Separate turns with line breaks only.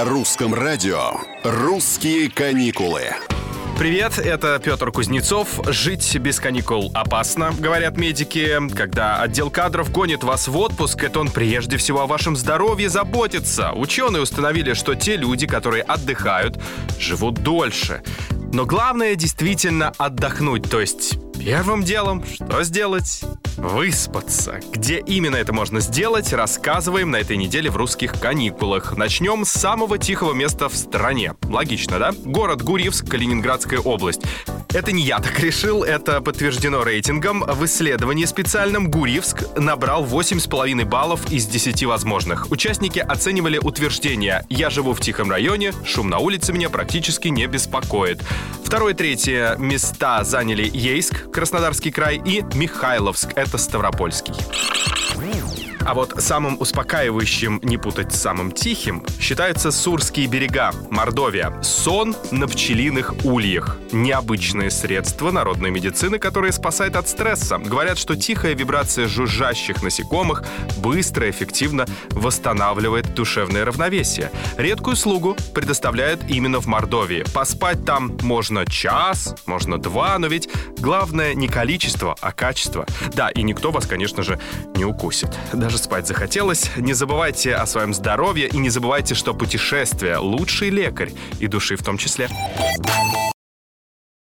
На русском радио «Русские каникулы».
Привет, это Петр Кузнецов. Жить без каникул опасно, говорят медики. Когда отдел кадров гонит вас в отпуск, это он прежде всего о вашем здоровье заботится. Ученые установили, что те люди, которые отдыхают, живут дольше. Но главное действительно отдохнуть, то есть первым делом что сделать? Выспаться. Где именно это можно сделать, рассказываем на этой неделе в русских каникулах. Начнем с самого тихого места в стране. Логично, да? Город Гурьевск, Калининградская область. Это не я так решил, это подтверждено рейтингом. В исследовании специальном Гурьевск набрал 8,5 баллов из 10 возможных. Участники оценивали утверждение «Я живу в тихом районе, шум на улице меня практически не беспокоит». Второе, третье места заняли Ейск, Краснодарский край и Михайловск, это Ставропольский. А вот самым успокаивающим, не путать с самым тихим, считаются Сурские берега, Мордовия. Сон на пчелиных ульях. Необычное средство народной медицины, которое спасает от стресса. Говорят, что тихая вибрация жужжащих насекомых быстро и эффективно восстанавливает душевное равновесие. Редкую услугу предоставляют именно в Мордовии. Поспать там можно час, можно два, но ведь главное не количество, а качество. Да, и никто вас, конечно же, не укусит. Даже спать захотелось. Не забывайте о своем здоровье и не забывайте, что путешествие — лучший лекарь и души в том числе.